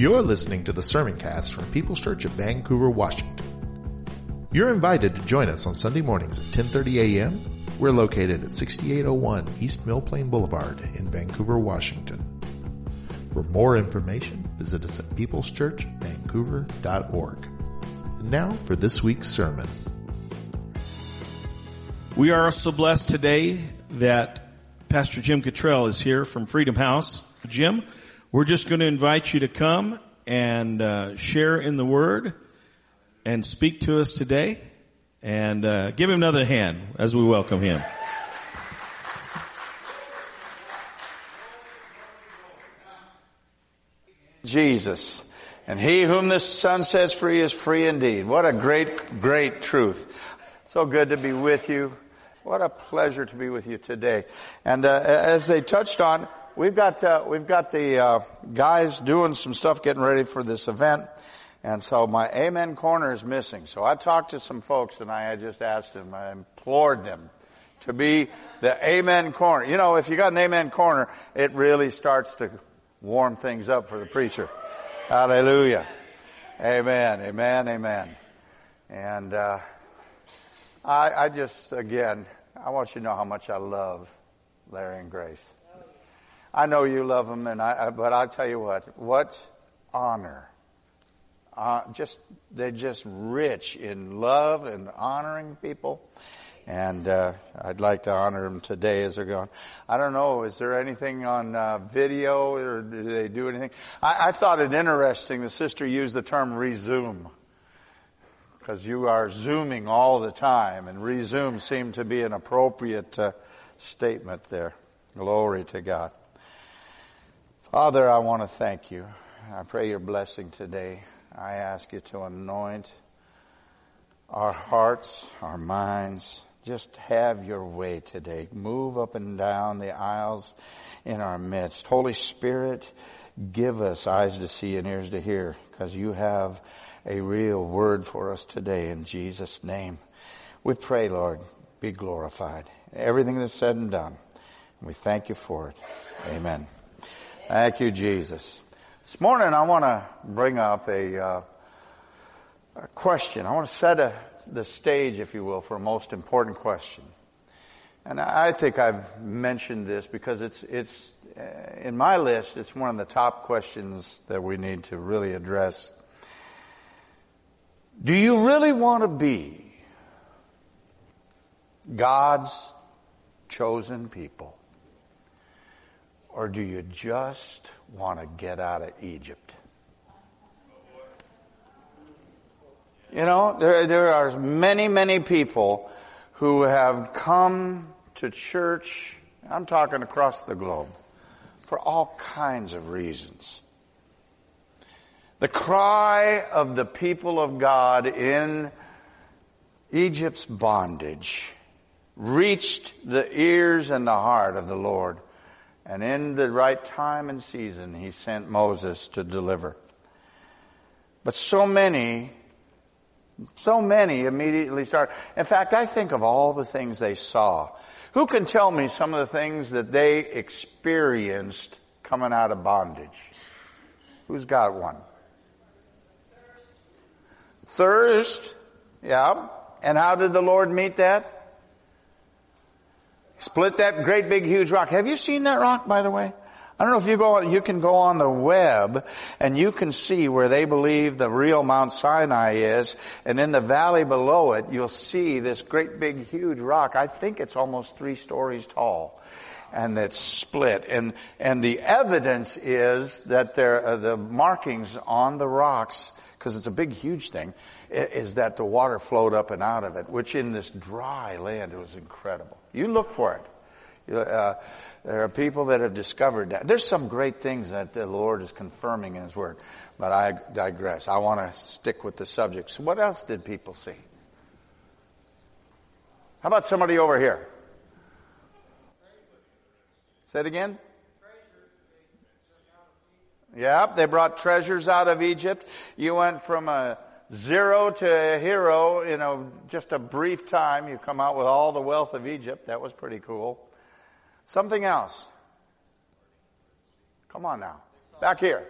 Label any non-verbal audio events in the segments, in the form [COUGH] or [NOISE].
You're listening to the sermon cast from People's Church of Vancouver, Washington. You're invited to join us on Sunday mornings at 10:30 a.m. We're located at 6801 East Mill Plain Boulevard in Vancouver, Washington. For more information, visit us at peopleschurchvancouver.org. And now for this week's sermon. We are so blessed today that Pastor Jim Cottrell is here from Freedom House. Jim, we're just going to invite you to come and uh, share in the Word and speak to us today. And uh, give him another hand as we welcome him. Jesus. And he whom the Son sets free is free indeed. What a great, great truth. So good to be with you. What a pleasure to be with you today. And uh, as they touched on, we've got uh, we've got the uh, guys doing some stuff, getting ready for this event, and so my Amen corner is missing. So I talked to some folks, and I just asked them, I implored them to be the Amen corner. You know, if you got an Amen corner, it really starts to warm things up for the preacher. Hallelujah. Amen. Amen. Amen. And uh, I, I just again, I want you to know how much I love Larry and Grace. I know you love them, and I, but I'll tell you what, what honor. Uh, just, they're just rich in love and honoring people. And, uh, I'd like to honor them today as they're going. I don't know, is there anything on, uh, video or do they do anything? I, I thought it interesting, the sister used the term resume. Because you are zooming all the time, and resume seemed to be an appropriate, uh, statement there. Glory to God. Father, I want to thank you. I pray your blessing today. I ask you to anoint our hearts, our minds. Just have your way today. Move up and down the aisles in our midst. Holy Spirit, give us eyes to see and ears to hear because you have a real word for us today in Jesus' name. We pray, Lord, be glorified. Everything that's said and done. We thank you for it. Amen. Thank you, Jesus. This morning I want to bring up a, uh, a question. I want to set a, the stage, if you will, for a most important question. And I think I've mentioned this because it's, it's, uh, in my list, it's one of the top questions that we need to really address. Do you really want to be God's chosen people? Or do you just want to get out of Egypt? You know, there, there are many, many people who have come to church, I'm talking across the globe, for all kinds of reasons. The cry of the people of God in Egypt's bondage reached the ears and the heart of the Lord. And in the right time and season, he sent Moses to deliver. But so many, so many immediately start. In fact, I think of all the things they saw. Who can tell me some of the things that they experienced coming out of bondage? Who's got one? Thirst. Yeah. And how did the Lord meet that? Split that great big huge rock. Have you seen that rock, by the way? I don't know if you go, you can go on the web and you can see where they believe the real Mount Sinai is. And in the valley below it, you'll see this great big huge rock. I think it's almost three stories tall. And it's split. And, and the evidence is that there, uh, the markings on the rocks, because it's a big huge thing, is that the water flowed up and out of it, which in this dry land, it was incredible. You look for it. Uh, there are people that have discovered that. There's some great things that the Lord is confirming in His Word. But I digress. I want to stick with the subject. So what else did people see? How about somebody over here? Say it again. Yep, they brought treasures out of Egypt. You went from a zero to hero in a, just a brief time. You come out with all the wealth of Egypt. That was pretty cool. Something else. Come on now. Back here.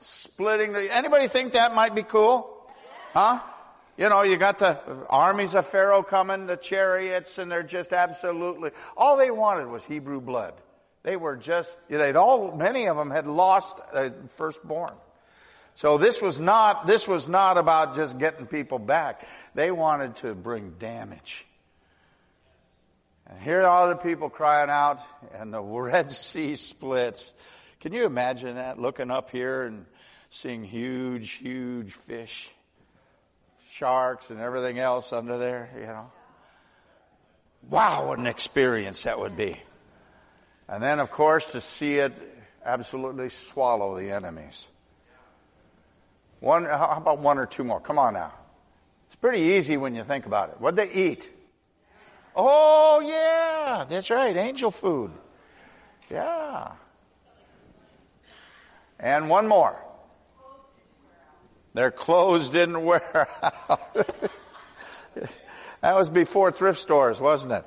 Splitting the, anybody think that might be cool? Huh? You know, you got the armies of Pharaoh coming, the chariots, and they're just absolutely, all they wanted was Hebrew blood. They were just, they'd all, many of them had lost a firstborn. So this was not, this was not about just getting people back. They wanted to bring damage. And here are the people crying out, and the [LAUGHS] Red Sea splits. Can you imagine that? Looking up here and seeing huge, huge fish sharks and everything else under there, you know. Wow, what an experience that would be. And then, of course, to see it absolutely swallow the enemies. One, how about one or two more? Come on now. It's pretty easy when you think about it. What'd they eat? Oh, yeah, that's right, angel food. Yeah. And one more. Their clothes didn't wear [LAUGHS] out. that was before thrift stores, wasn't it?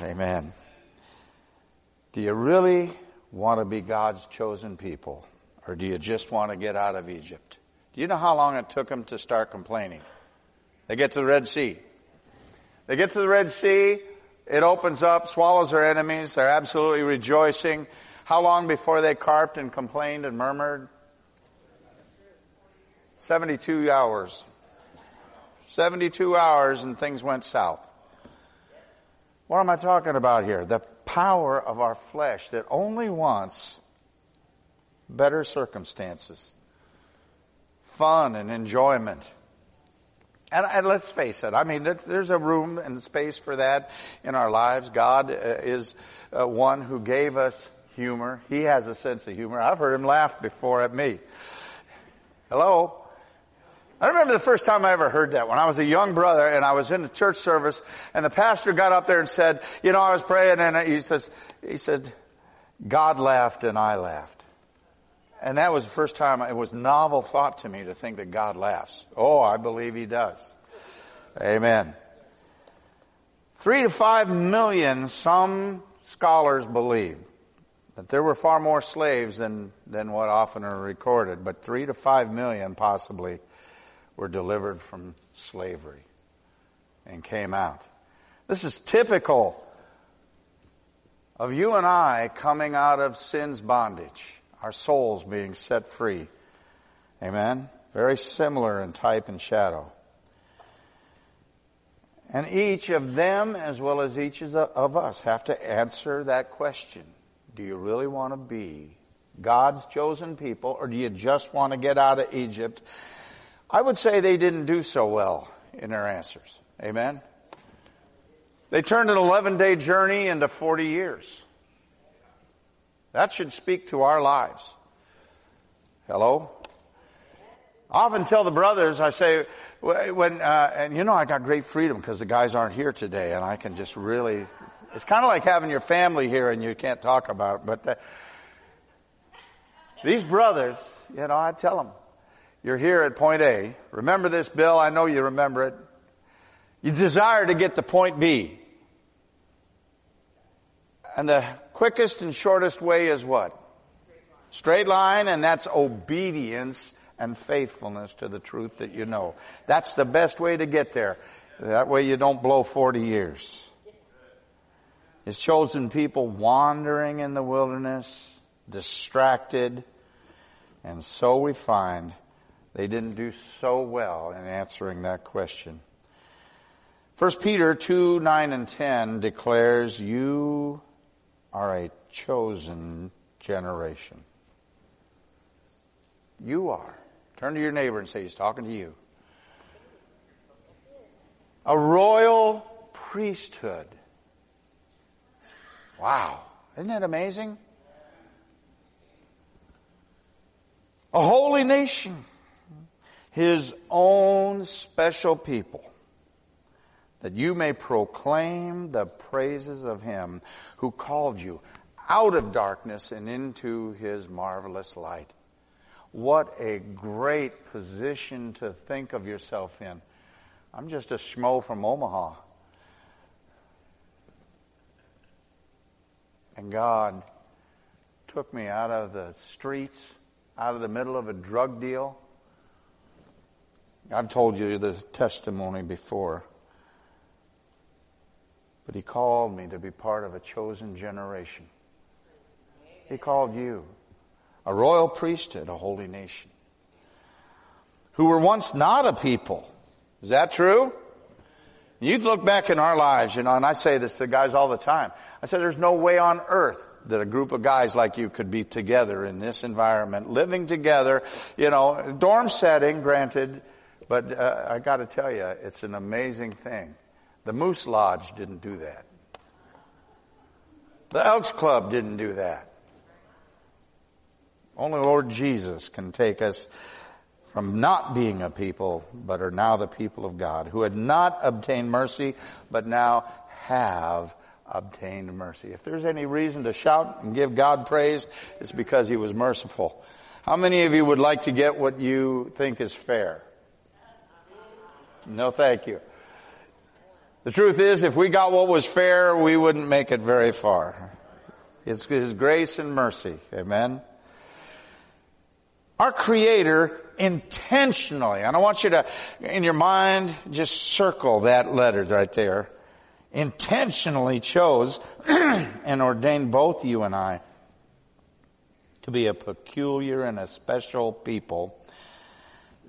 Amen. Do you really want to be God's chosen people? Or do you just want to get out of Egypt? Do you know how long it took them to start complaining? They get to the Red Sea. They get to the Red Sea. It opens up, swallows their enemies. They're absolutely rejoicing. How long before they carped and complained and murmured? 72 hours. 72 hours and things went south. What am I talking about here? The power of our flesh that only wants better circumstances, fun and enjoyment. And, and, let's face it, I mean, there's a room and space for that in our lives. God uh, is uh, one who gave us humor. He has a sense of humor. I've heard him laugh before at me. Hello? I remember the first time I ever heard that when I was a young brother and I was in a church service and the pastor got up there and said, you know, I was praying and he says, he said, God laughed and I laughed. And that was the first time it was novel thought to me to think that God laughs. Oh, I believe he does. Amen. Three to five million, some scholars believe that there were far more slaves than, than what often are recorded, but three to five million possibly were delivered from slavery and came out. This is typical of you and I coming out of sin's bondage, our souls being set free. Amen? Very similar in type and shadow. And each of them, as well as each of us, have to answer that question. Do you really want to be God's chosen people, or do you just want to get out of Egypt I would say they didn't do so well in their answers. Amen? They turned an 11 day journey into 40 years. That should speak to our lives. Hello? I often tell the brothers, I say, when, uh, and you know, I got great freedom because the guys aren't here today and I can just really, it's kind of like having your family here and you can't talk about it, but the, these brothers, you know, I tell them, you're here at point A. Remember this, Bill. I know you remember it. You desire to get to point B. And the quickest and shortest way is what? Straight line, and that's obedience and faithfulness to the truth that you know. That's the best way to get there. That way you don't blow 40 years. His chosen people wandering in the wilderness, distracted, and so we find they didn't do so well in answering that question. 1 Peter 2, 9 and 10 declares, you are a chosen generation. You are. Turn to your neighbor and say, he's talking to you. A royal priesthood. Wow. Isn't that amazing? A holy nation. His own special people. That you may proclaim the praises of him who called you out of darkness and into his marvelous light. What a great position to think of yourself in. I'm just a schmo from Omaha. And God took me out of the streets, out of the middle of a drug deal. I've told you the testimony before. But He called me to be part of a chosen generation. He called you a royal priesthood, a holy nation, who were once not a people. Is that true? You look back in our lives, you know, and I say this to guys all the time. I said, there's no way on earth that a group of guys like you could be together in this environment, living together, you know, dorm setting, granted, but uh, I got to tell you, it's an amazing thing. The Moose Lodge didn't do that. The Elks Club didn't do that. Only Lord Jesus can take us from not being a people, but are now the people of God, who had not obtained mercy, but now have obtained mercy. If there's any reason to shout and give God praise, it's because He was merciful. How many of you would like to get what you think is fair? No, thank you. The truth is, if we got what was fair, we wouldn't make it very far. It's His grace and mercy. Amen. Our Creator intentionally, and I want you to, in your mind, just circle that letter right there, intentionally chose [CLEARS THROAT] and ordained both you and I to be a peculiar and a special people,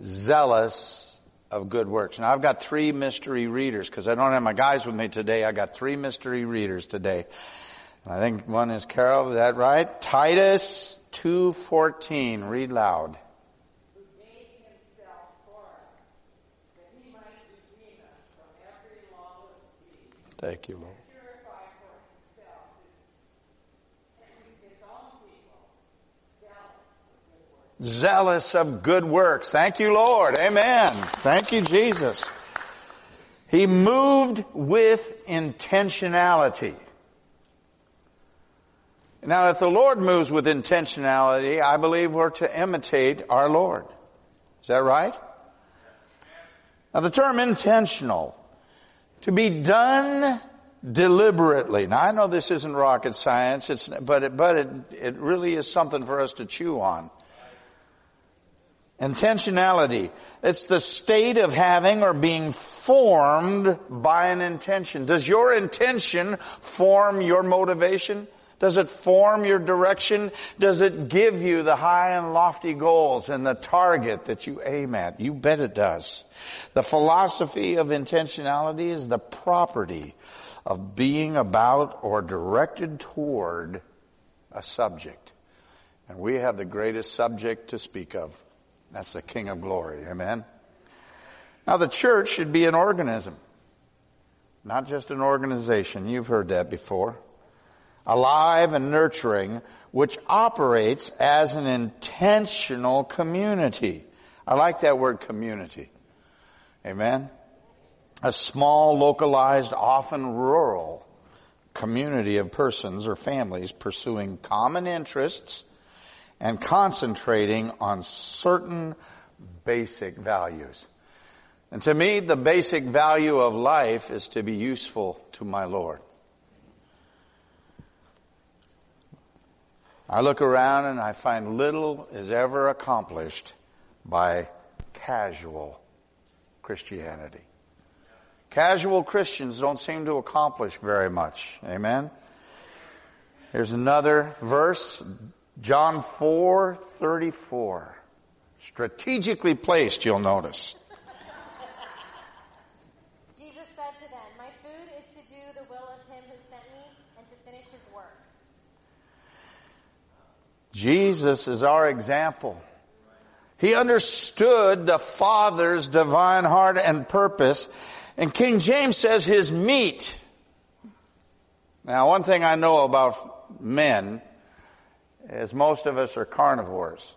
zealous of good works. Now I've got three mystery readers because I don't have my guys with me today. I got three mystery readers today. I think one is Carol, is that right? Titus 2.14, read loud. Thank you, Lord. Zealous of good works. Thank you, Lord. Amen. Thank you, Jesus. He moved with intentionality. Now, if the Lord moves with intentionality, I believe we're to imitate our Lord. Is that right? Now, the term intentional, to be done deliberately. Now, I know this isn't rocket science, it's, but it, but it, it really is something for us to chew on. Intentionality. It's the state of having or being formed by an intention. Does your intention form your motivation? Does it form your direction? Does it give you the high and lofty goals and the target that you aim at? You bet it does. The philosophy of intentionality is the property of being about or directed toward a subject. And we have the greatest subject to speak of. That's the King of Glory. Amen. Now the church should be an organism. Not just an organization. You've heard that before alive and nurturing, which operates as an intentional community. I like that word community. Amen. A small, localized, often rural community of persons or families pursuing common interests and concentrating on certain basic values. And to me, the basic value of life is to be useful to my Lord. I look around and I find little is ever accomplished by casual Christianity. Casual Christians don't seem to accomplish very much. Amen. Here's another verse, John 4:34. Strategically placed, you'll notice. Jesus said to them, My food is to do the will of him who sent me and to finish his work. Jesus is our example. He understood the Father's divine heart and purpose. And King James says his meat Now, one thing I know about men is most of us are carnivores.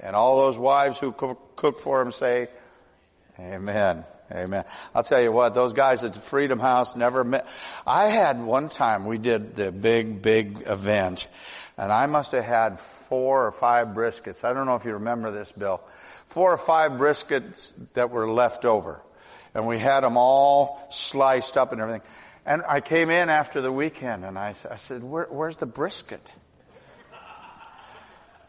And all those wives who cook for them say, Amen. Amen. I'll tell you what, those guys at the Freedom House never met. I had one time, we did the big, big event, and I must have had four or five briskets. I don't know if you remember this, Bill. Four or five briskets that were left over. And we had them all sliced up and everything. And I came in after the weekend and I, I said, Where, where's the brisket?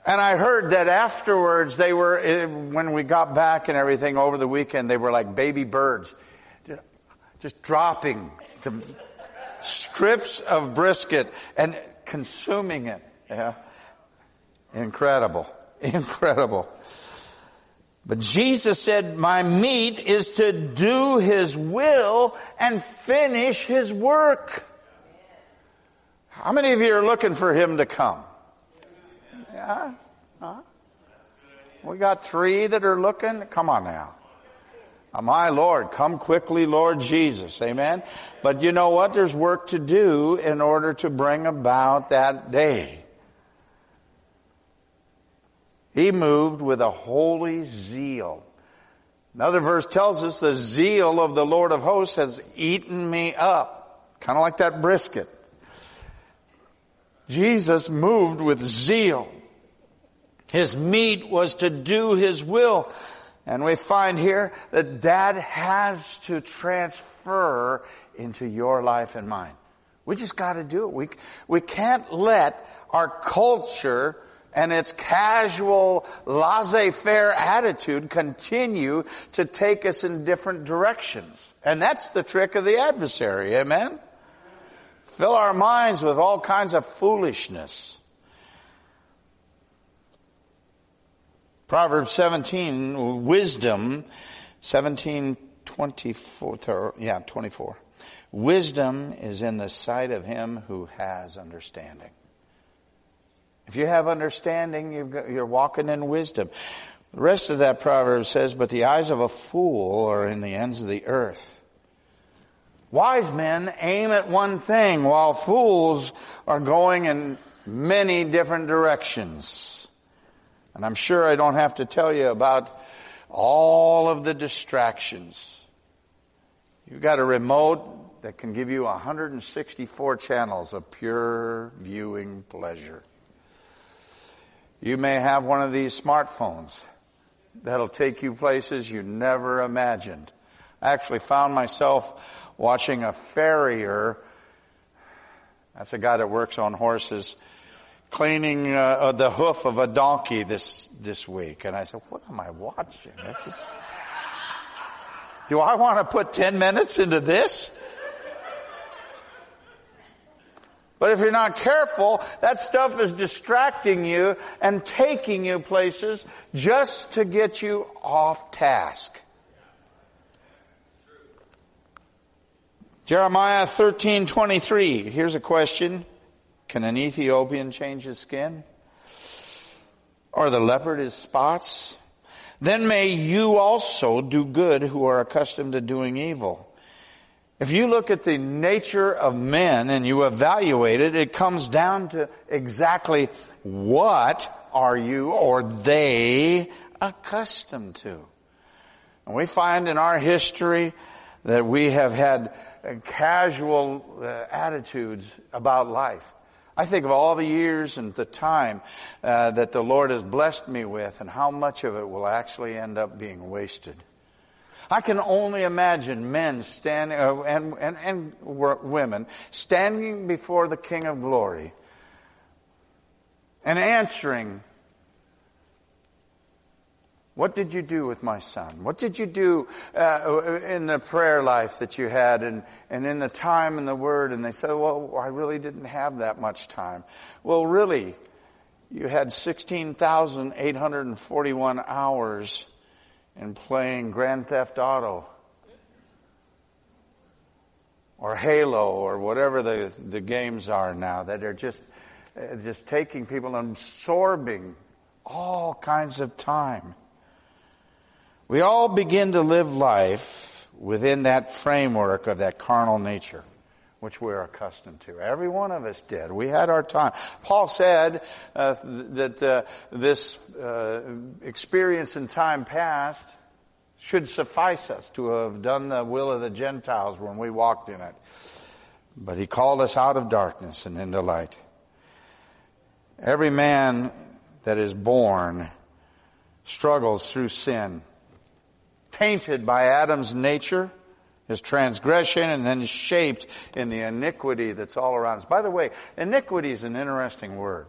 And I heard that afterwards they were, eh, when we got back and everything over the weekend, they were like baby birds. Just dropping the strips of brisket and consuming it. Yeah. Incredible. [LAUGHS] Incredible. But Jesus said, my meat is to do His will and finish His work. How many of you are looking for Him to come? Yeah. Huh? We got three that are looking. Come on now. Oh, my Lord, come quickly, Lord Jesus. Amen. But you know what? There's work to do in order to bring about that day. He moved with a holy zeal. Another verse tells us the zeal of the Lord of hosts has eaten me up. Kind of like that brisket. Jesus moved with zeal. His meat was to do His will. And we find here that that has to transfer into your life and mine. We just gotta do it. We, we can't let our culture and its casual, laissez-faire attitude continue to take us in different directions. And that's the trick of the adversary, amen? Fill our minds with all kinds of foolishness. Proverbs 17, wisdom, 17, 24, yeah, 24. Wisdom is in the sight of him who has understanding. If you have understanding, you're walking in wisdom. The rest of that proverb says, but the eyes of a fool are in the ends of the earth. Wise men aim at one thing while fools are going in many different directions. And I'm sure I don't have to tell you about all of the distractions. You've got a remote that can give you 164 channels of pure viewing pleasure. You may have one of these smartphones that'll take you places you never imagined. I actually found myself watching a farrier. That's a guy that works on horses cleaning uh, uh, the hoof of a donkey this this week, and I said, "What am I watching? Just, do I want to put ten minutes into this?" But if you're not careful, that stuff is distracting you and taking you places just to get you off task. Jeremiah 13:23. Here's a question. Can an Ethiopian change his skin? Or the leopard his spots? Then may you also do good who are accustomed to doing evil. If you look at the nature of men and you evaluate it, it comes down to exactly what are you or they accustomed to. And we find in our history that we have had casual uh, attitudes about life. I think of all the years and the time uh, that the Lord has blessed me with and how much of it will actually end up being wasted. I can only imagine men standing, uh, and, and, and women standing before the King of Glory and answering what did you do with my son? What did you do uh, in the prayer life that you had and, and in the time in the Word? And they said, well, I really didn't have that much time. Well, really, you had 16,841 hours in playing Grand Theft Auto or Halo or whatever the, the games are now that are just, uh, just taking people and absorbing all kinds of time. We all begin to live life within that framework of that carnal nature. Which we're accustomed to. Every one of us did. We had our time. Paul said uh, that uh, this uh, experience in time past should suffice us to have done the will of the Gentiles when we walked in it. But he called us out of darkness and into light. Every man that is born struggles through sin, tainted by Adam's nature, his transgression, and then shaped in the iniquity that's all around us. By the way, iniquity is an interesting word.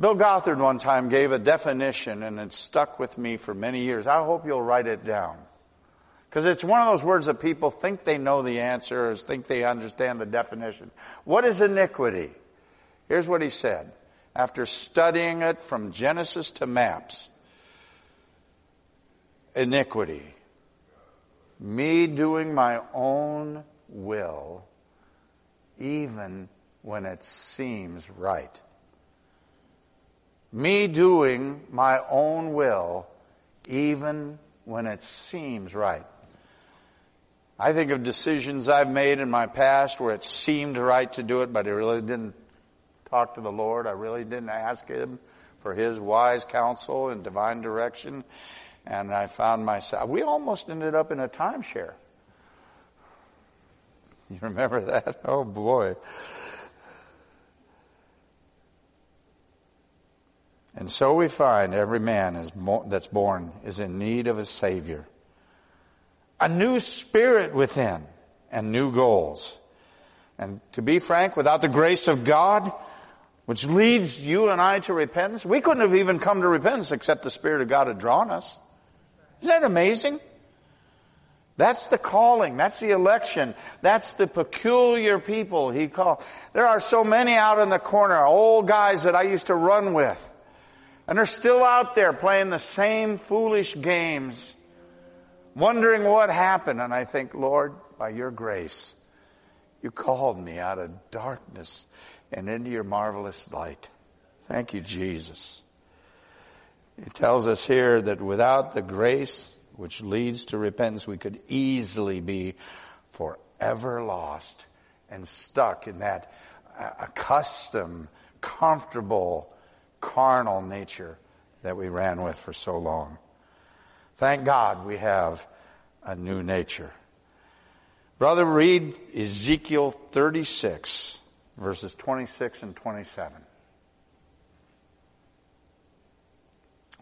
Bill Gothard one time gave a definition and it stuck with me for many years. I hope you'll write it down. Because it's one of those words that people think they know the answer or think they understand the definition. What is iniquity? Here's what he said. After studying it from Genesis to maps, iniquity. Me doing my own will, even when it seems right. Me doing my own will, even when it seems right. I think of decisions I've made in my past where it seemed right to do it, but I really didn't talk to the Lord. I really didn't ask Him for His wise counsel and divine direction. And I found myself, we almost ended up in a timeshare. You remember that? [LAUGHS] Oh boy. And so we find every man is that's born is in need of a Savior a new spirit within and new goals. And to be frank, without the grace of God, which leads you and I to repentance, we couldn't have even come to repentance except the Spirit of God had drawn us. Isn't that amazing? That's the calling. That's the election. That's the peculiar people he called. There are so many out in the corner, old guys that I used to run with. And they're still out there playing the same foolish games wondering what happened. And I think, Lord, by your grace, you called me out of darkness and into your marvelous light. Thank you, Jesus. It tells us here that without the grace which leads to repentance, we could easily be forever lost and stuck in that uh, accustomed, comfortable, carnal nature that we ran with for so long. Thank God we have a new nature. Brother, read Ezekiel 36, verses 26 and 27. What a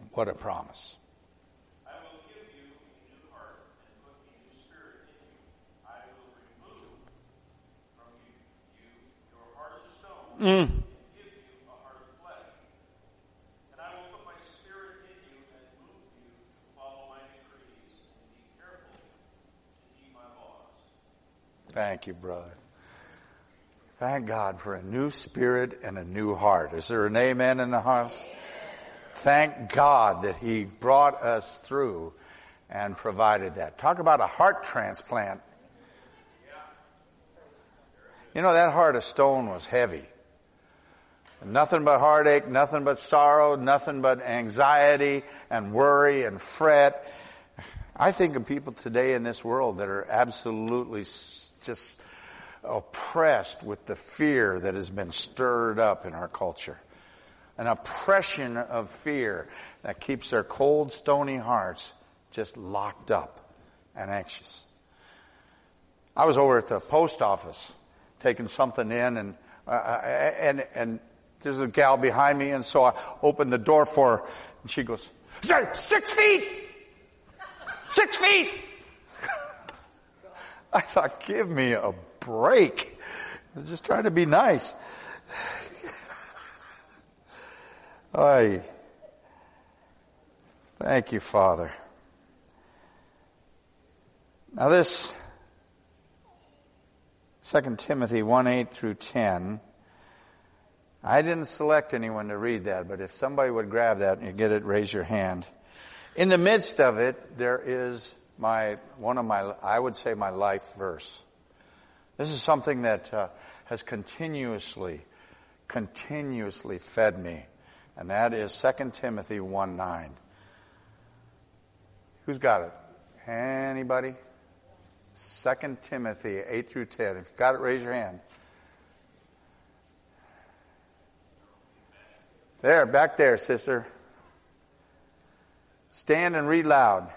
promise. I will give you a new heart and put a new spirit in you. I will remove from you, you your heart and put a new spirit in you. I will remove from you your heart of stone. Mm. Thank you, brother. Thank God for a new spirit and a new heart. Is there an amen in the house? Thank God that He brought us through and provided that. Talk about a heart transplant. You know, that heart of stone was heavy. Nothing but heartache, nothing but sorrow, nothing but anxiety and worry and fret. I think of people today in this world that are absolutely just oppressed with the fear that has been stirred up in our culture. An oppression of fear that keeps their cold, stony hearts just locked up and anxious. I was over at the post office taking something in and, uh, and, and there's a gal behind me and so I opened the door for her and she goes, six feet! Six feet! [LAUGHS] I thought, give me a break. I was just trying to be nice. I thank you, Father. Now this 2 Timothy 1 8 through 10. I didn't select anyone to read that, but if somebody would grab that and you get it, raise your hand. In the midst of it, there is my one of my I would say my life verse. This is something that uh, has continuously, continuously fed me, and that is 2 Timothy 1 9. Who's got it? Anybody? 2 Timothy 8 through 10. If you've got it, raise your hand. There, back there, sister. Stand and read loud.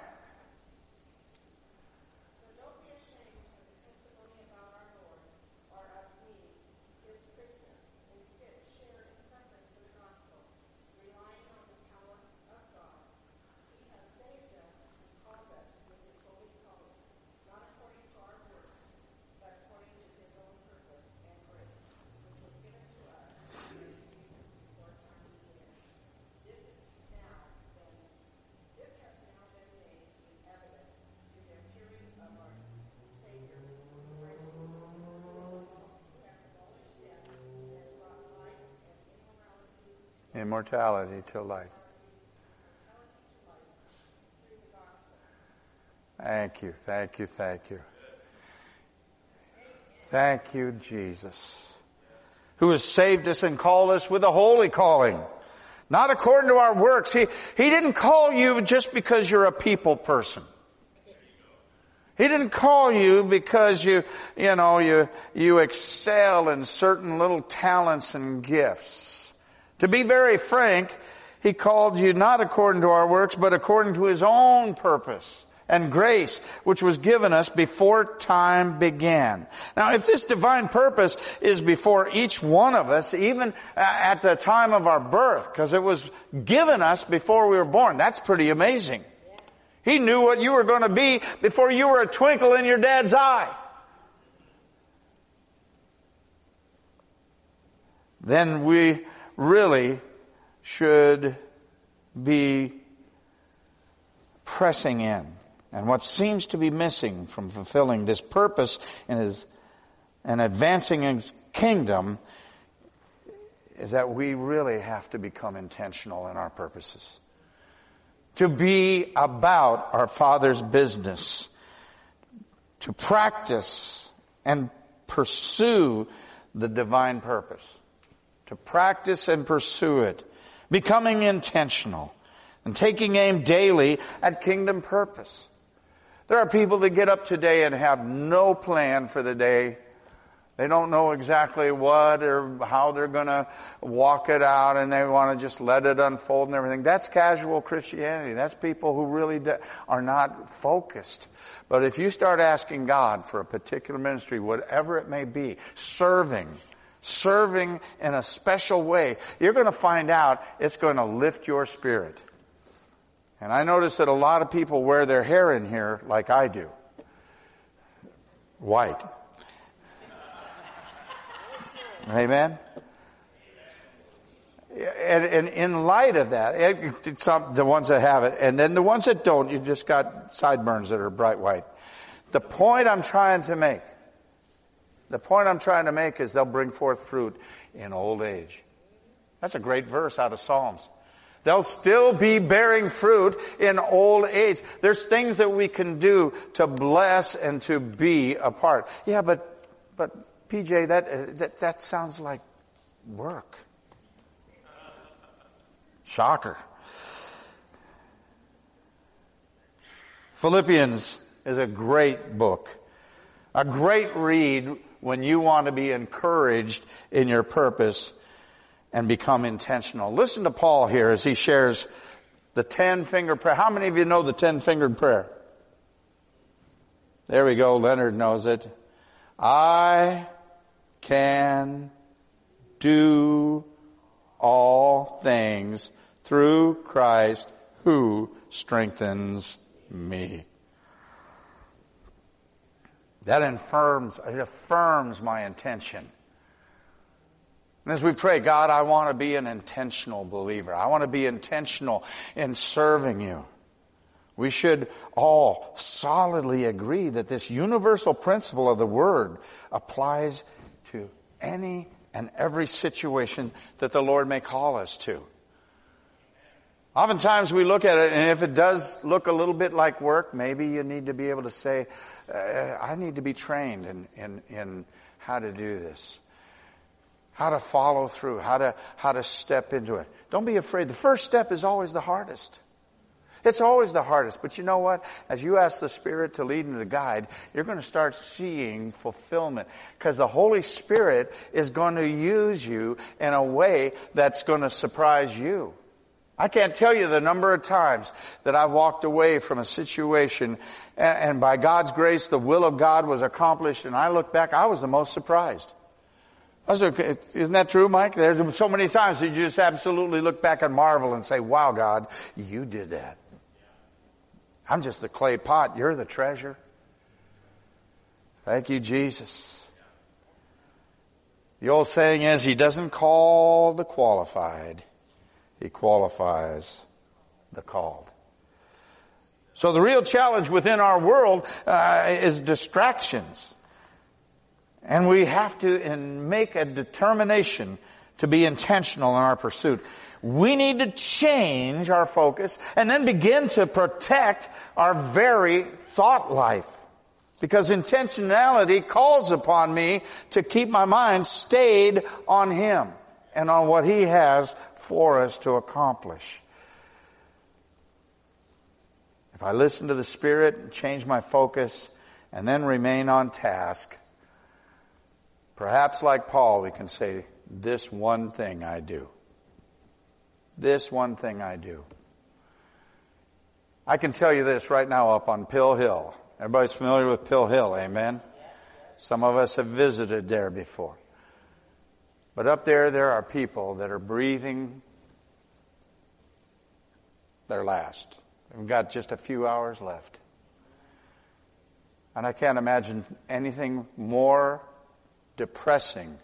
Immortality to life. Thank you, thank you, thank you. Thank you, Jesus, who has saved us and called us with a holy calling. Not according to our works. He, he didn't call you just because you're a people person. He didn't call you because you, you know, you, you excel in certain little talents and gifts. To be very frank, he called you not according to our works, but according to his own purpose and grace, which was given us before time began. Now, if this divine purpose is before each one of us, even at the time of our birth, because it was given us before we were born, that's pretty amazing. He knew what you were going to be before you were a twinkle in your dad's eye. Then we really should be pressing in. And what seems to be missing from fulfilling this purpose in his, and advancing his kingdom is that we really have to become intentional in our purposes. To be about our Father's business. To practice and pursue the divine purpose to practice and pursue it, becoming intentional, and taking aim daily at kingdom purpose. There are people that get up today and have no plan for the day. They don't know exactly what or how they're going to walk it out and they want to just let it unfold and everything. That's casual Christianity. That's people who really are not focused. But if you start asking God for a particular ministry, whatever it may be, serving, serving in a special way, you're going to find out it's going to lift your spirit. And I notice that a lot of people wear their hair in here like I do. White. Amen? And, and, in light of that, eh, it, some, the ones that have it, and then the ones that don't, you just got sideburns that are bright white. The point I'm trying to make the point I'm trying to make is they'll bring forth fruit in old age. That's a great verse out of Psalms. They'll still be bearing fruit in old age. There's things that we can do to bless and to be a part. Yeah, but, but PJ, that, uh, that, that sounds like work. Shocker. Philippians is a great book. A great read when you want to be encouraged in your purpose and become intentional. Listen to Paul here as he shares the ten finger prayer. How many of you know the ten fingered prayer? There we go. Leonard knows it. I can do all things through Christ who strengthens me. That affirms, it affirms my intention. And as we pray, God, I want to be an intentional believer. I want to be intentional in serving you. We should all solidly agree that this universal principle of the Word applies to any and every situation that the Lord may call us to. Oftentimes we look at it, and if it does look a little bit like work, maybe you need to be able to say, uh, I need to be trained in, in, in how to do this. How to follow through, how to, how to step into it. Don't be afraid. The first step is always the hardest. It's always the hardest. But you know what? As you ask the Spirit to lead and to guide, you're going to start seeing fulfillment. Because the Holy Spirit is going to use you in a way that's going to surprise you. I can't tell you the number of times that I've walked away from a situation and, by God's grace the will of God was accomplished and I look back, I was the most surprised. I Was, isn't that true, Mike? There's so many times that you just absolutely look back and marvel and say, wow, God, you did that. I'm just the clay pot. You're the treasure. Thank you, Jesus. The old saying is, He doesn't call the qualified. He qualifies the called. So the real challenge within our world uh, is distractions. And we have to make a determination to be intentional in our pursuit. We need to change our focus and then begin to protect our very thought life. Because intentionality calls upon me to keep my mind stayed on Him and on what He has for us to accomplish. If I listen to the Spirit, change my focus, and then remain on task, perhaps like Paul, we can say, this one thing I do. This one thing I do. I can tell you this right now up on Pill Hill. Everybody's familiar with Pill Hill, amen? Some of us have visited there before. But up there, there are people that are breathing their last. We've got just a few hours left. And I can't imagine anything more depressing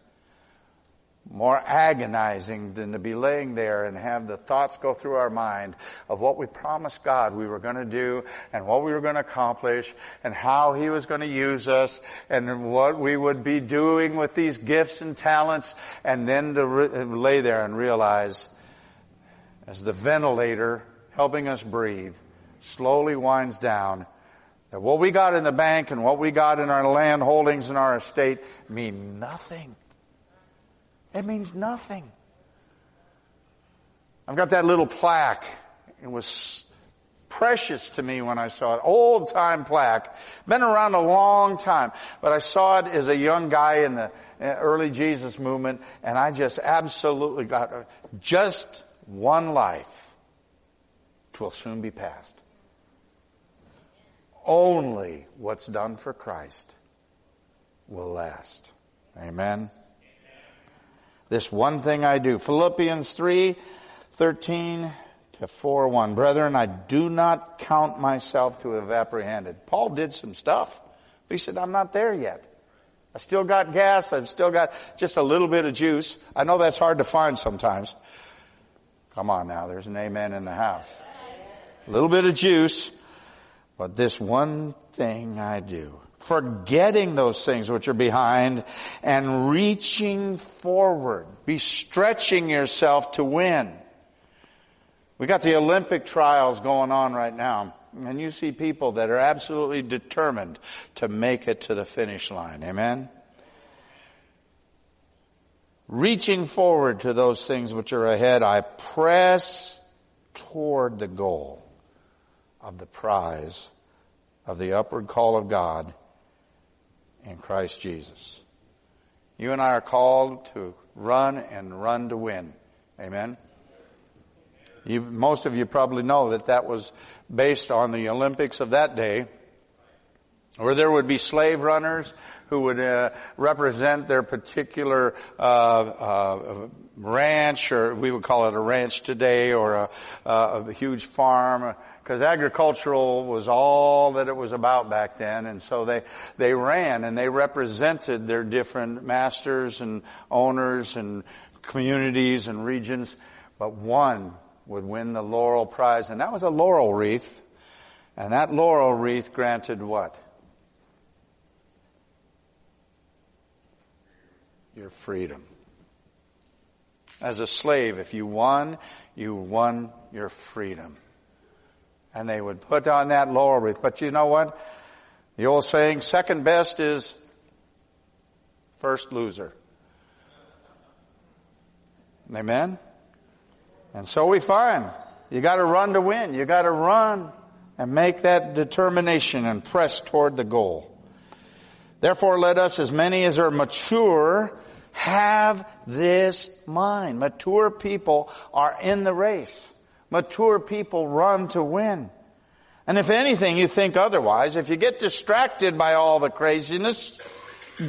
more agonizing than to be laying there and have the thoughts go through our mind of what we promised God we were going to do and what we were going to accomplish and how He was going to use us and what we would be doing with these gifts and talents and then to re- lay there and realize as the ventilator helping us breathe slowly winds down that what we got in the bank and what we got in our land holdings and our estate mean nothing it means nothing. I've got that little plaque. It was precious to me when I saw it. Old time plaque. Been around a long time. But I saw it as a young guy in the uh, early Jesus movement and I just absolutely got uh, just one life. Twill soon be past. Only what's done for Christ will last. Amen. This one thing I do. Philippians 3, 13 to 4, 1. Brethren, I do not count myself to have apprehended. Paul did some stuff, but he said, I'm not there yet. I still got gas. I've still got just a little bit of juice. I know that's hard to find sometimes. Come on now, there's an amen in the house. A little bit of juice, but this one thing I do forgetting those things which are behind and reaching forward. Be stretching yourself to win. We got the Olympic trials going on right now. And you see people that are absolutely determined to make it to the finish line. Amen? Reaching forward to those things which are ahead, I press toward the goal of the prize of the upward call of God in Christ Jesus. You and I are called to run and run to win. Amen. You, most of you probably know that that was based on the Olympics of that day, where there would be slave runners who would uh, represent their particular uh, uh, ranch, or we would call it a ranch today, or a, a huge farm, because agricultural was all that it was about back then, and so they they ran and they represented their different masters and owners and communities and regions, but one would win the laurel prize, and that was a laurel wreath, and that laurel wreath granted what? Your freedom. As a slave, if you won, you won your freedom and they would put on that laurel wreath. But you know what? The old saying, second best is first loser. Amen? And so we find You gotta run to win. You gotta run and make that determination and press toward the goal. Therefore let us, as many as are mature, have this mind. Mature people are in the race. Mature people run to win. And if anything you think otherwise, if you get distracted by all the craziness,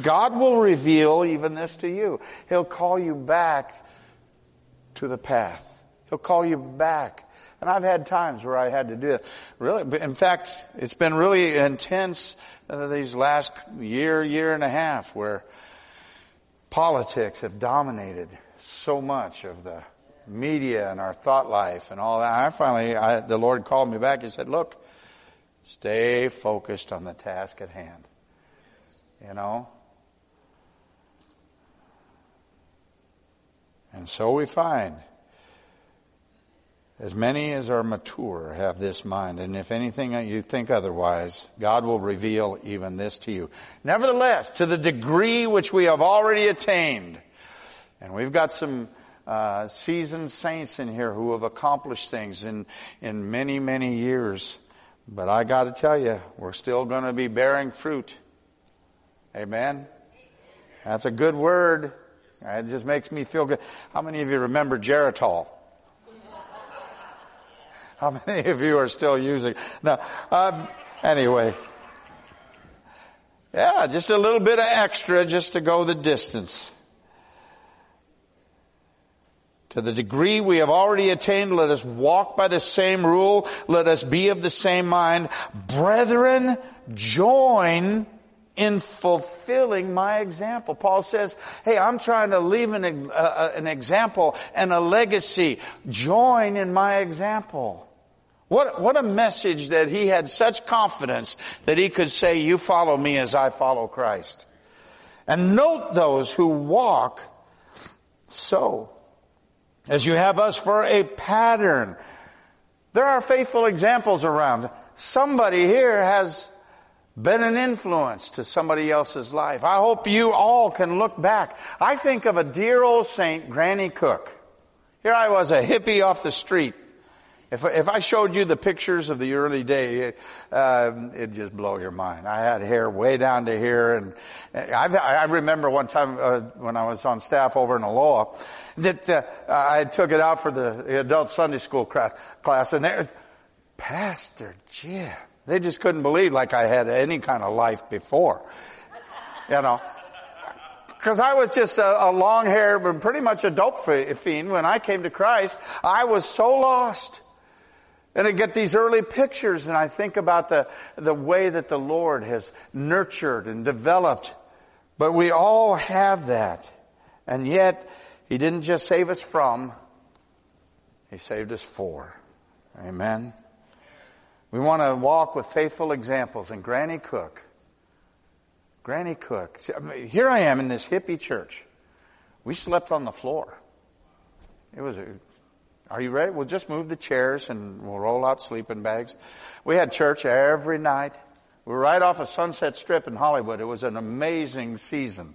God will reveal even this to you. He'll call you back to the path. He'll call you back. And I've had times where I had to do it. Really, in fact, it's been really intense uh, these last year, year and a half where politics have dominated so much of the media and our thought life and all that. I finally, I, the Lord called me back. He said, look, stay focused on the task at hand. You know? And so we find as many as are mature have this mind, and if anything you think otherwise, God will reveal even this to you. Nevertheless, to the degree which we have already attained, and we've got some uh, seasoned saints in here who have accomplished things in in many many years, but I got to tell you, we're still going to be bearing fruit. Amen. That's a good word. It just makes me feel good. How many of you remember Geritol? [LAUGHS] How many of you are still using? No. Um, anyway. Yeah, just a little bit of extra just to go the distance. To the degree we have already attained, let us walk by the same rule. Let us be of the same mind. Brethren, join in fulfilling my example. Paul says, hey, I'm trying to leave an, uh, an example and a legacy. Join in my example. What, what a message that he had such confidence that he could say, you follow me as I follow Christ. And note those who walk so. As you have us for a pattern. There are faithful examples around. Somebody here has been an influence to somebody else's life. I hope you all can look back. I think of a dear old saint, Granny Cook. Here I was, a hippie off the street. If, if I showed you the pictures of the early day, uh, it'd just blow your mind. I had hair way down to here, and I've, i remember one time uh, when I was on staff over in Aloha that uh, I took it out for the adult Sunday school class, class and there, Pastor Jim, they just couldn't believe like I had any kind of life before, you know. Because I was just a, a long hair, but pretty much a dope fiend when I came to Christ. I was so lost. And I get these early pictures and I think about the, the way that the Lord has nurtured and developed. But we all have that. And yet, He didn't just save us from, He saved us for. Amen. We want to walk with faithful examples. And Granny Cook, Granny Cook, here I am in this hippie church. We slept on the floor. It was a are you ready? We'll just move the chairs and we'll roll out sleeping bags. We had church every night. We were right off a of Sunset Strip in Hollywood. It was an amazing season.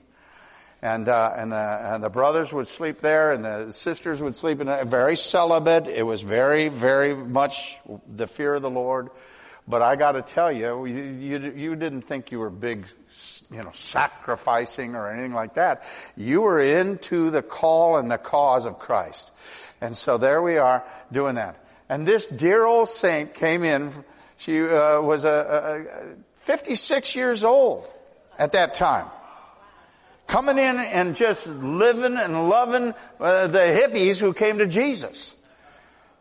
And, uh, and, the, and the brothers would sleep there and the sisters would sleep in a Very celibate. It was very, very much the fear of the Lord. But I gotta tell you, you, you, you didn't think you were big, you know, sacrificing or anything like that. You were into the call and the cause of Christ. And so there we are doing that. And this dear old saint came in. She uh, was a, a, 56 years old at that time. Coming in and just living and loving uh, the hippies who came to Jesus.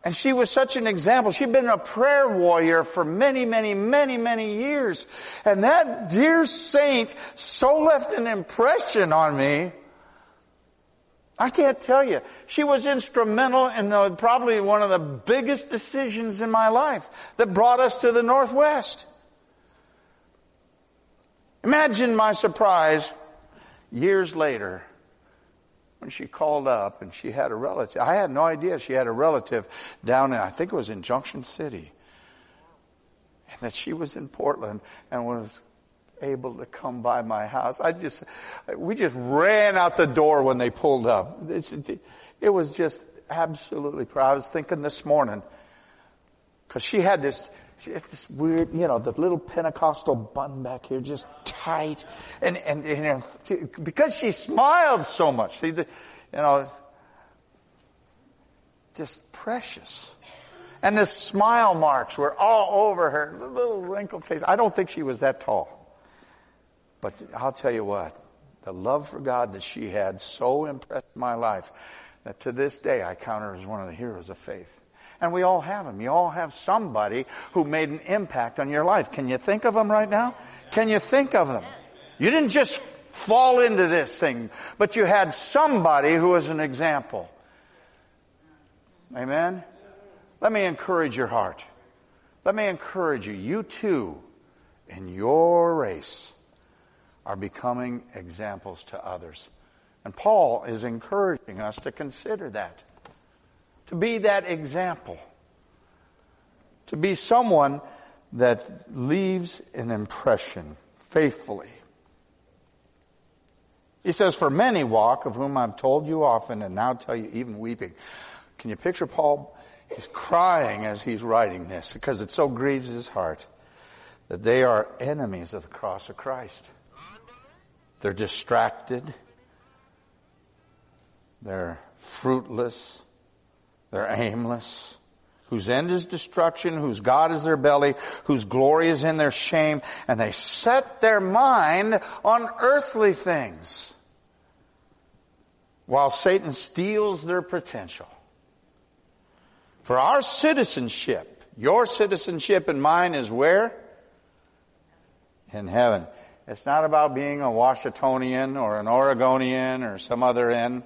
And she was such an example. She'd been a prayer warrior for many, many, many, many years. And that dear saint so left an impression on me I can't tell you. She was instrumental in the, probably one of the biggest decisions in my life that brought us to the Northwest. Imagine my surprise years later when she called up and she had a relative. I had no idea she had a relative down in, I think it was in Junction City. And that she was in Portland and was able to come by my house. I just, we just ran out the door when they pulled up. It's, it was just absolutely proud. I was thinking this morning, Cause she had this, she had this weird, you know, the little Pentecostal bun back here, just tight. And, and, and you know, because she smiled so much, see, the, you know, just precious. And the smile marks were all over her little wrinkled face. I don't think she was that tall. But I'll tell you what, the love for God that she had so impressed my life that to this day I count her as one of the heroes of faith. And we all have them. You all have somebody who made an impact on your life. Can you think of them right now? Can you think of them? You didn't just fall into this thing, but you had somebody who was an example. Amen? Let me encourage your heart. Let me encourage you. You too, in your race, are becoming examples to others. And Paul is encouraging us to consider that. To be that example. To be someone that leaves an impression faithfully. He says, for many walk, of whom I've told you often and now tell you even weeping. Can you picture Paul? He's crying as he's writing this because it so grieves his heart that they are enemies of the cross of Christ. They're distracted. They're fruitless. They're aimless. Whose end is destruction, whose God is their belly, whose glory is in their shame, and they set their mind on earthly things. While Satan steals their potential. For our citizenship, your citizenship and mine is where? In heaven. It's not about being a Washingtonian or an Oregonian or some other end.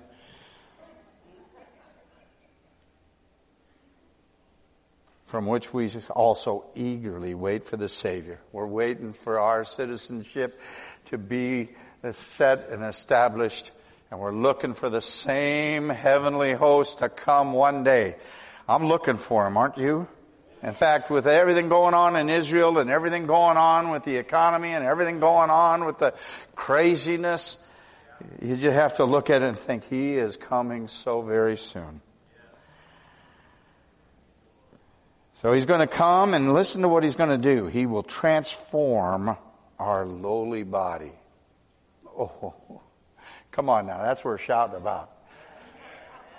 From which we also eagerly wait for the Savior. We're waiting for our citizenship to be set and established, and we're looking for the same heavenly host to come one day. I'm looking for him, aren't you? In fact, with everything going on in Israel and everything going on with the economy and everything going on with the craziness, you just have to look at it and think, He is coming so very soon. So He's going to come and listen to what He's going to do. He will transform our lowly body. Oh, [LAUGHS] come on now. That's what we're shouting about.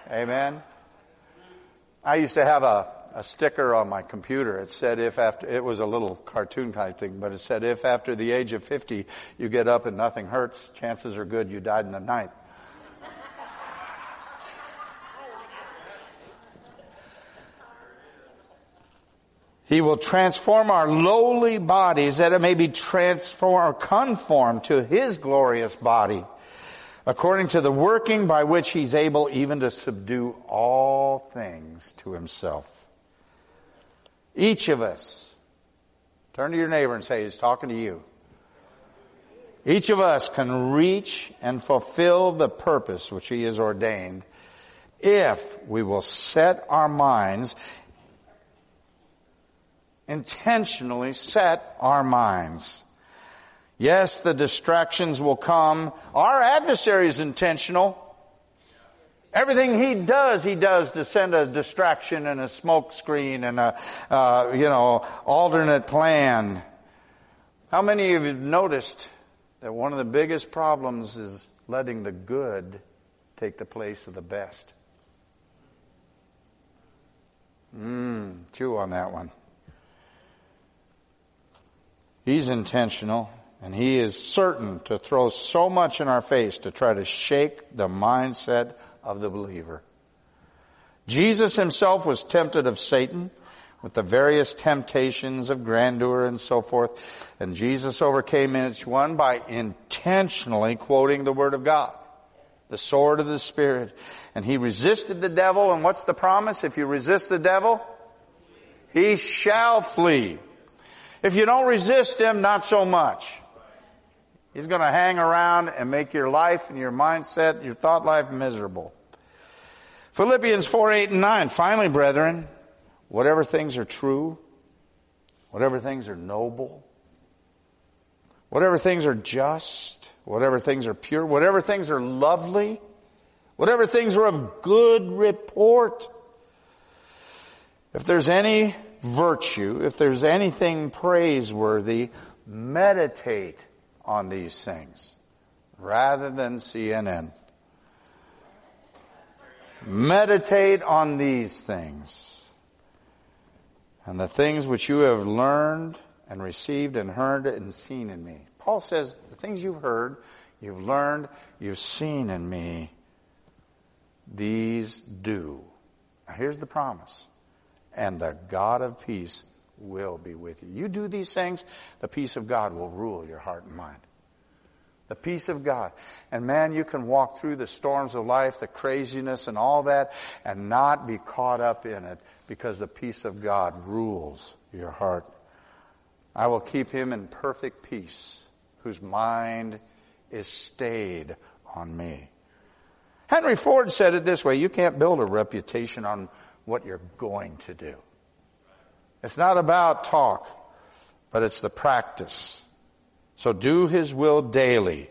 Amen. I used to have a a sticker on my computer. It said if after, it was a little cartoon type thing, but it said if after the age of 50 you get up and nothing hurts, chances are good you died in the night. He will transform our lowly bodies that it may be transformed or conformed to His glorious body according to the working by which He's able even to subdue all things to Himself. Each of us. Turn to your neighbor and say, he's talking to you. Each of us can reach and fulfill the purpose which he has ordained if we will set our minds, intentionally set our minds. Yes, the distractions will come. Our adversary is intentional. Everything he does, he does to send a distraction and a smoke screen and a, uh, you know, alternate plan. How many of you have noticed that one of the biggest problems is letting the good take the place of the best? Mmm, chew on that one. He's intentional and he is certain to throw so much in our face to try to shake the mindset of the believer. Jesus himself was tempted of Satan with the various temptations of grandeur and so forth. And Jesus overcame each one by intentionally quoting the Word of God, the sword of the Spirit. And he resisted the devil. And what's the promise? If you resist the devil, he shall flee. If you don't resist him, not so much. He's going to hang around and make your life and your mindset, your thought life miserable. Philippians 4, 8, and 9. Finally, brethren, whatever things are true, whatever things are noble, whatever things are just, whatever things are pure, whatever things are lovely, whatever things are of good report, if there's any virtue, if there's anything praiseworthy, meditate on these things rather than CNN. Meditate on these things and the things which you have learned and received and heard and seen in me. Paul says the things you've heard, you've learned, you've seen in me, these do. Now here's the promise. And the God of peace will be with you. You do these things, the peace of God will rule your heart and mind. The peace of God. And man, you can walk through the storms of life, the craziness and all that, and not be caught up in it because the peace of God rules your heart. I will keep him in perfect peace, whose mind is stayed on me. Henry Ford said it this way, you can't build a reputation on what you're going to do. It's not about talk, but it's the practice. So do His will daily.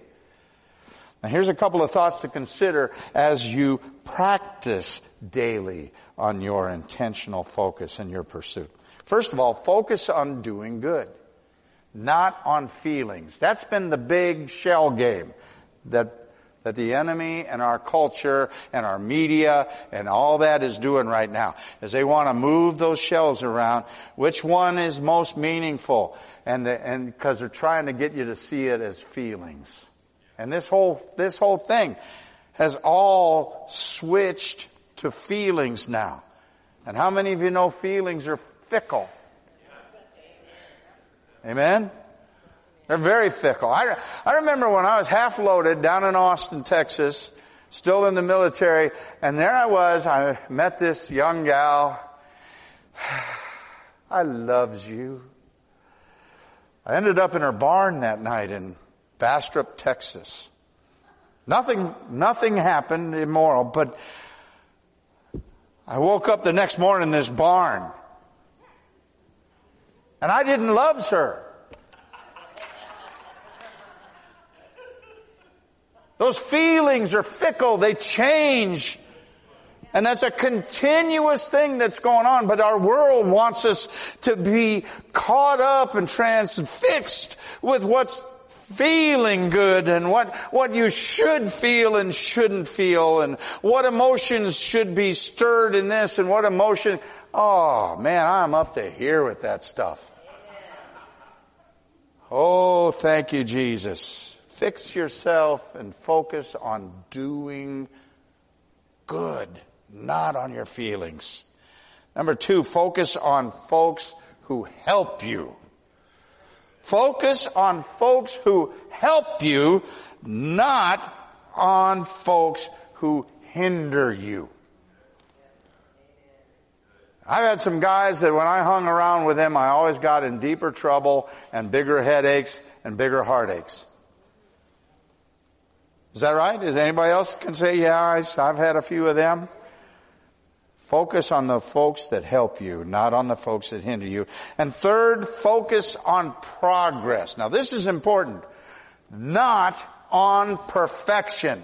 Now here's a couple of thoughts to consider as you practice daily on your intentional focus and your pursuit. First of all, focus on doing good, not on feelings. That's been the big shell game that that the enemy and our culture and our media and all that is doing right now is they want to move those shells around. Which one is most meaningful? And and because they're trying to get you to see it as feelings. And this whole this whole thing has all switched to feelings now. And how many of you know feelings are fickle? Amen they're very fickle. I, I remember when I was half loaded down in Austin, Texas, still in the military, and there I was, I met this young gal. [SIGHS] I loves you. I ended up in her barn that night in Bastrop, Texas. Nothing, nothing happened immoral, but I woke up the next morning in this barn. And I didn't love her. Those feelings are fickle. They change. And that's a continuous thing that's going on. But our world wants us to be caught up and transfixed with what's feeling good and what, what you should feel and shouldn't feel and what emotions should be stirred in this and what emotion. Oh man, I'm up to here with that stuff. Oh, thank you, Jesus. Fix yourself and focus on doing good, not on your feelings. Number two, focus on folks who help you. Focus on folks who help you, not on folks who hinder you. I've had some guys that when I hung around with them, I always got in deeper trouble and bigger headaches and bigger heartaches. Is that right? Is anybody else can say, yeah, I've had a few of them? Focus on the folks that help you, not on the folks that hinder you. And third, focus on progress. Now this is important. Not on perfection.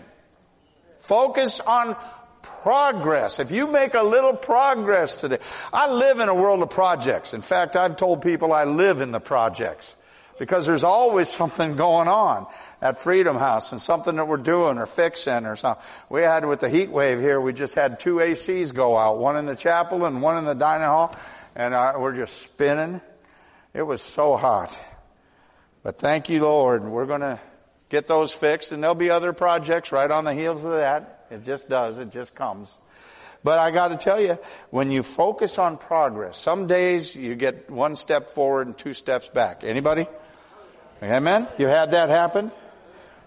Focus on progress. If you make a little progress today, I live in a world of projects. In fact, I've told people I live in the projects because there's always something going on at Freedom House and something that we're doing or fixing or something. We had with the heat wave here, we just had two ACs go out, one in the chapel and one in the dining hall, and we're just spinning. It was so hot. But thank you, Lord. We're going to get those fixed, and there'll be other projects right on the heels of that. It just does. It just comes. But I got to tell you, when you focus on progress, some days you get one step forward and two steps back. Anybody? Amen? You had that happen?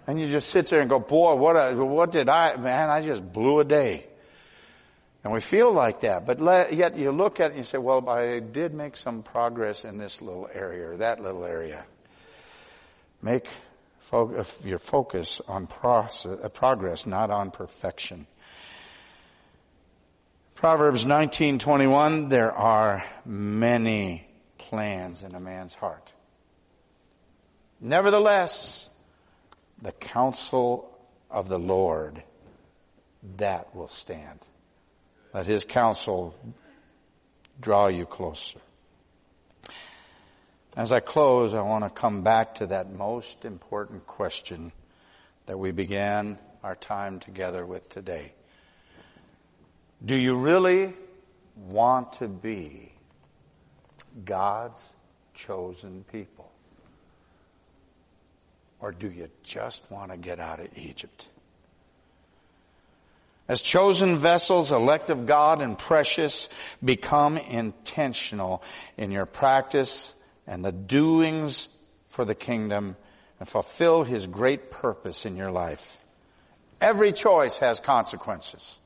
And you just sit there and go, boy, what, what did I, man, I just blew a day. And we feel like that, but let, yet you look at it and you say, well, I did make some progress in this little area or that little area. Make fo- your focus on process, uh, progress, not on perfection. Proverbs 19:21 there are many plans in a man's heart. Nevertheless, the counsel of the Lord, that will stand. Let his counsel draw you closer. As I close, I want to come back to that most important question that we began our time together with today. Do you really want to be God's chosen people? Or do you just want to get out of Egypt? As chosen vessels, elect of God and precious, become intentional in your practice and the doings for the kingdom and fulfill His great purpose in your life. Every choice has consequences.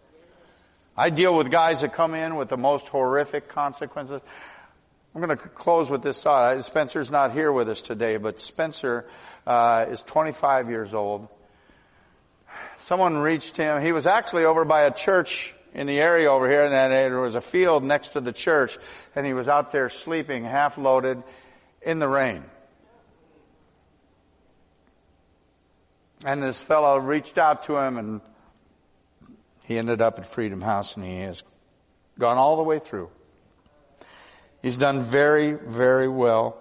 I deal with guys that come in with the most horrific consequences. I'm going to close with this thought. Spencer's not here with us today, but Spencer uh, is 25 years old. Someone reached him. He was actually over by a church in the area over here, and there was a field next to the church, and he was out there sleeping, half loaded, in the rain. And this fellow reached out to him and he ended up at Freedom House and he has gone all the way through. He's done very, very well.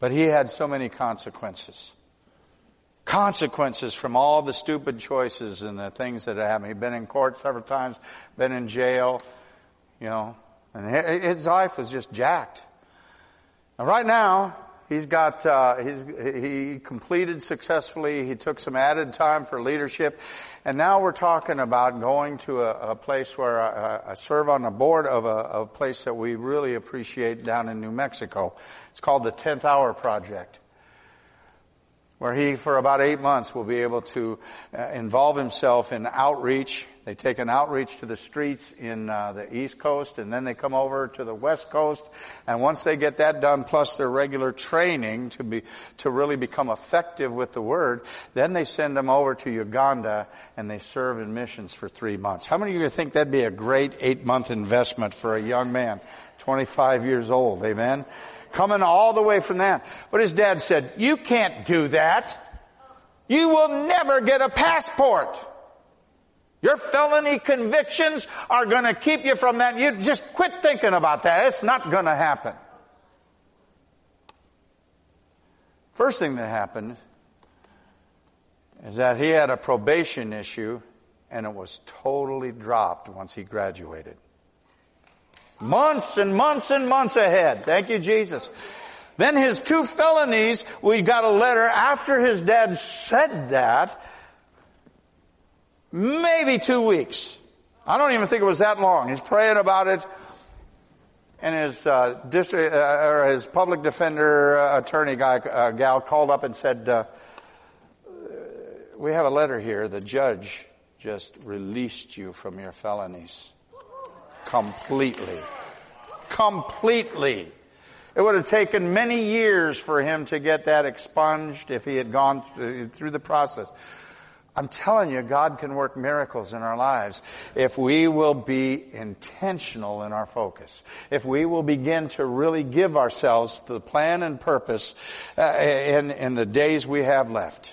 But he had so many consequences. Consequences from all the stupid choices and the things that happened. He'd been in court several times, been in jail, you know, and his life was just jacked. Now right now, He's got, uh, he's, he completed successfully. He took some added time for leadership. And now we're talking about going to a, a place where I, I, serve on the board of a, a place that we really appreciate down in New Mexico. It's called the 10th Hour Project where he, for about eight months, will be able to uh, involve himself in outreach. They take an outreach to the streets in uh, the East Coast, and then they come over to the West Coast. And once they get that done, plus their regular training to be to really become effective with the Word, then they send them over to Uganda and they serve in missions for three months. How many of you think that'd be a great eight-month investment for a young man, 25 years old? Amen coming all the way from that. But his dad said, you can't do that. You will never get a passport. Your felony convictions are going to keep you from that. You just quit thinking about that. It's not going to happen. First thing that happened is that he had a probation issue and it was totally dropped once he graduated. Months and months and months ahead. Thank you, Jesus. Then his two felonies, we got a letter after his dad said that, maybe two weeks. I don't even think it was that long. He's praying about it, and his uh, district uh, or his public defender uh, attorney guy uh, gal called up and said, uh, "We have a letter here. The judge just released you from your felonies." completely. Completely. It would have taken many years for him to get that expunged if he had gone through the process. I'm telling you, God can work miracles in our lives if we will be intentional in our focus. If we will begin to really give ourselves to the plan and purpose uh, in, in the days we have left.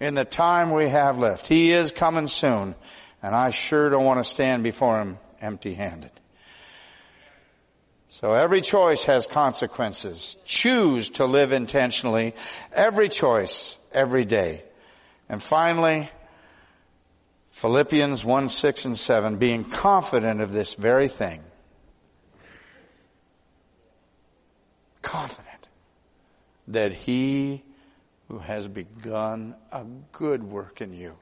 In the time we have left. He is coming soon, and I sure don't want to stand before Him empty handed. So every choice has consequences. Choose to live intentionally. Every choice, every day. And finally, Philippians 1, 6 and 7, being confident of this very thing. Confident that he who has begun a good work in you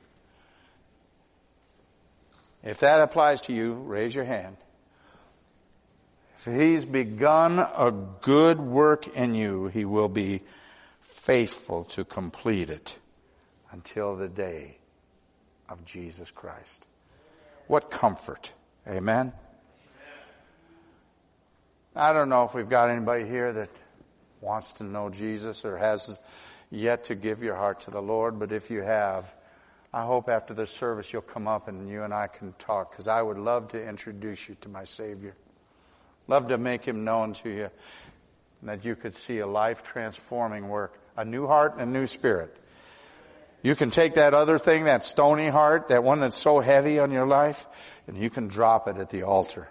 if that applies to you, raise your hand. If he's begun a good work in you, he will be faithful to complete it until the day of Jesus Christ. What comfort. Amen. I don't know if we've got anybody here that wants to know Jesus or has yet to give your heart to the Lord, but if you have, I hope after the service you'll come up and you and I can talk because I would love to introduce you to my Savior. Love to make Him known to you and that you could see a life transforming work, a new heart and a new spirit. You can take that other thing, that stony heart, that one that's so heavy on your life, and you can drop it at the altar.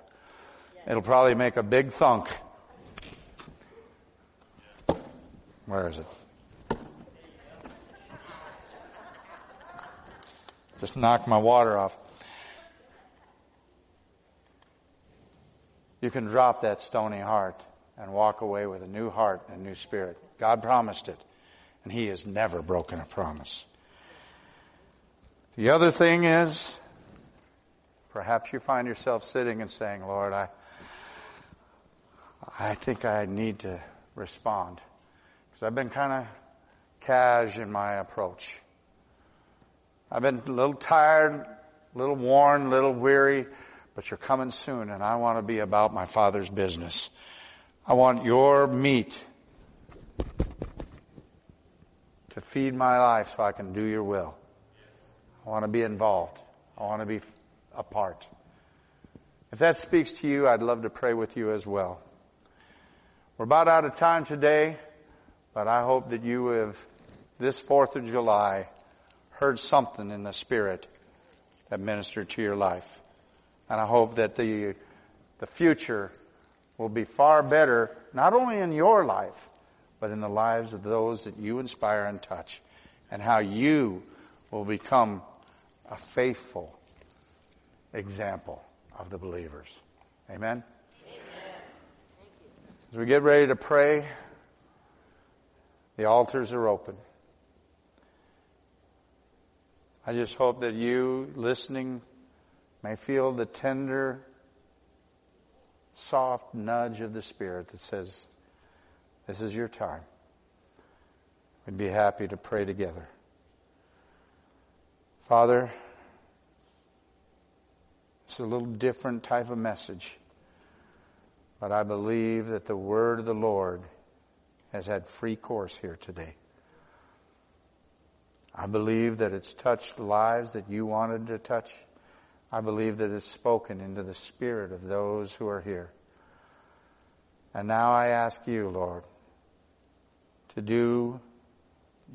It'll probably make a big thunk Where is it? Just knocked my water off. You can drop that stony heart and walk away with a new heart and a new spirit. God promised it, and He has never broken a promise. The other thing is, perhaps you find yourself sitting and saying, Lord, I, I think I need to respond. Because I've been kind of cash in my approach. I've been a little tired, a little worn, a little weary, but you're coming soon and I want to be about my Father's business. I want your meat to feed my life so I can do your will. I want to be involved. I want to be a part. If that speaks to you, I'd love to pray with you as well. We're about out of time today, but I hope that you have, this 4th of July, heard something in the Spirit that ministered to your life. And I hope that the, the future will be far better, not only in your life, but in the lives of those that you inspire and touch, and how you will become a faithful example of the believers. Amen? Amen. As we get ready to pray, the altars are open. I just hope that you listening may feel the tender, soft nudge of the Spirit that says, This is your time. We'd be happy to pray together. Father, it's a little different type of message, but I believe that the word of the Lord has had free course here today. I believe that it's touched lives that you wanted to touch. I believe that it's spoken into the spirit of those who are here. And now I ask you, Lord, to do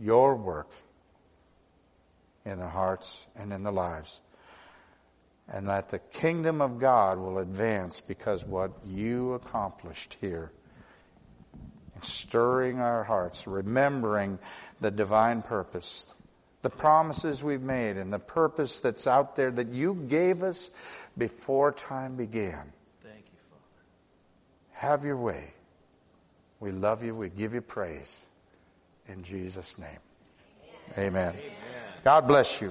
your work in the hearts and in the lives. And that the kingdom of God will advance because what you accomplished here stirring our hearts, remembering the divine purpose the promises we've made and the purpose that's out there that you gave us before time began. Thank you, Father. Have your way. We love you. We give you praise. In Jesus' name. Amen. Amen. God bless you.